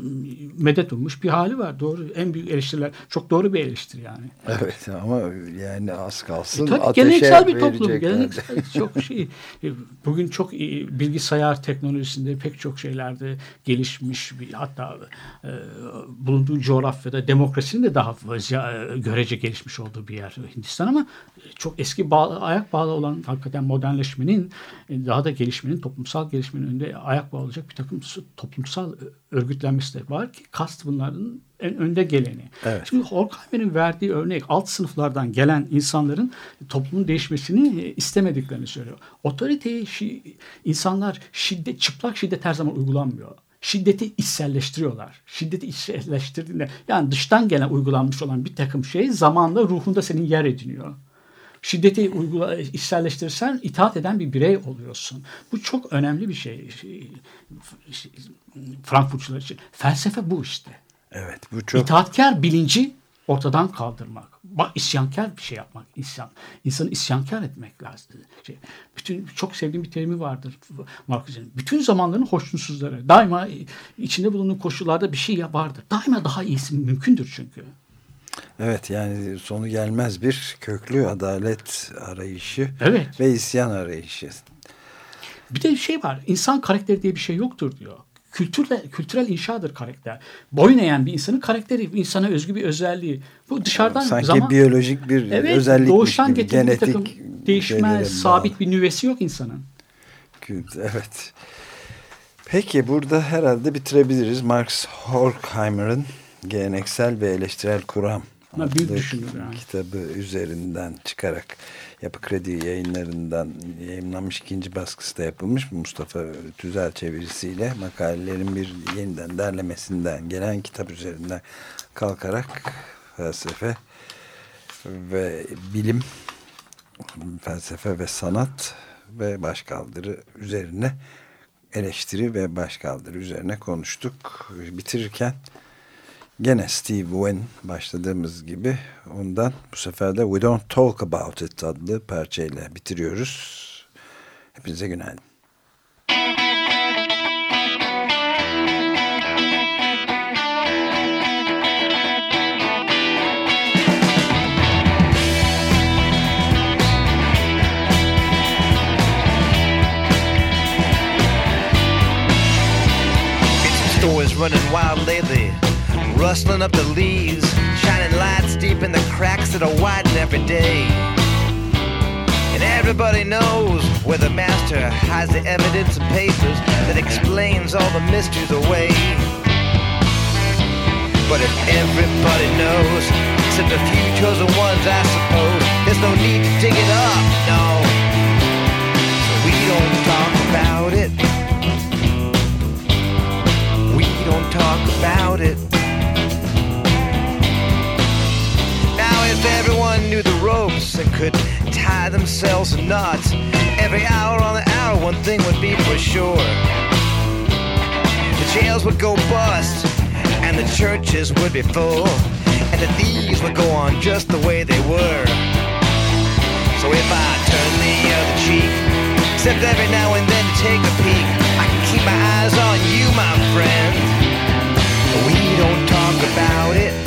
medet ummuş bir hali var. Doğru, en büyük eleştiriler. Çok doğru bir eleştiri yani. Evet ama yani az kalsın E, tabii ateşe geleneksel bir toplum. Geleneksel çok şey. e, Bugün çok iyi, bilgisayar teknolojisinde pek çok şeylerde gelişmiş bir hatta e, bulunduğu coğrafyada demokrasinin de daha e, görece gelişmiş olduğu bir yer Hindistan ama çok eski bağlı, ayak bağlı olan hakikaten modernleşmenin e, daha da gelişmenin toplumsal gelişmenin önünde ayak bağlı olacak bir takım toplumsal örgütlenmesi de var ki kast bunların en önde geleni. Evet. Şimdi Horkheimer'in verdiği örnek alt sınıflardan gelen insanların toplumun değişmesini e, istemediklerini söylüyor. Otoriteyi şi- insanlar şiddet, çıplak şiddet her zaman uygulanmıyor. Şiddeti içselleştiriyorlar. Şiddeti içselleştirdiğinde yani dıştan gelen uygulanmış olan bir takım şey zamanla ruhunda senin yer ediniyor. Şiddeti uygula, içselleştirirsen itaat eden bir birey oluyorsun. Bu çok önemli bir şey. Şey- şey- Frankfurtçular için. Felsefe bu işte. Evet bu çok İtaatkar bilinci ortadan kaldırmak. İsyankar bir şey yapmak. İsyan. İnsanı isyankar etmek lazım. Şey, bütün çok sevdiğim bir terimi vardır Marcus'un. Bütün zamanların hoşnutsuzları. Daima içinde bulunduğun koşullarda bir şey vardır. Daima daha iyisi mümkündür çünkü. evet yani sonu gelmez bir köklü adalet arayışı Evet. ve isyan arayışı. Bir de şey var. İnsan karakteri diye bir şey yoktur diyor. Kültürle, kültürel inşadır karakter. Boyun eğen bir insanın karakteri, insana özgü bir özelliği. Bu dışarıdan Sanki zaman... biyolojik bir Evet, özellikmiş doğuştan gibi bir genetik değişme, şeylere sabit bağlı. bir nüvesi yok insanın. Evet. Peki burada herhalde bitirebiliriz. Marx Horkheimer'ın Geleneksel ve Eleştirel Kuram Büyük düşünür yani. kitabı üzerinden çıkarak Yapı Kredi yayınlarından yayınlanmış ikinci baskısı da yapılmış Mustafa Tüzel çevirisiyle makalelerin bir yeniden derlemesinden gelen kitap üzerinden kalkarak felsefe ve bilim felsefe ve sanat ve başkaldırı üzerine eleştiri ve başkaldırı üzerine konuştuk. Bitirirken gene Steve Wynn başladığımız gibi ondan bu sefer de We Don't Talk About It adlı parçayla bitiriyoruz. Hepinize günaydın. Running wild lately, rustling up the leaves, shining lights deep in the cracks that are widening every day. And everybody knows where the master hides the evidence and papers that explains all the mysteries away. but if everybody knows, except a few chosen ones, I suppose, there's no need to dig it up, no. So we don't talk about it. We don't talk about themselves in every hour on the hour, one thing would be for sure. The jails would go bust, and the churches would be full, and the thieves would go on just the way they were. So if I turn the other cheek, except every now and then to take a peek, I can keep my eyes on you, my friend. We don't talk about it.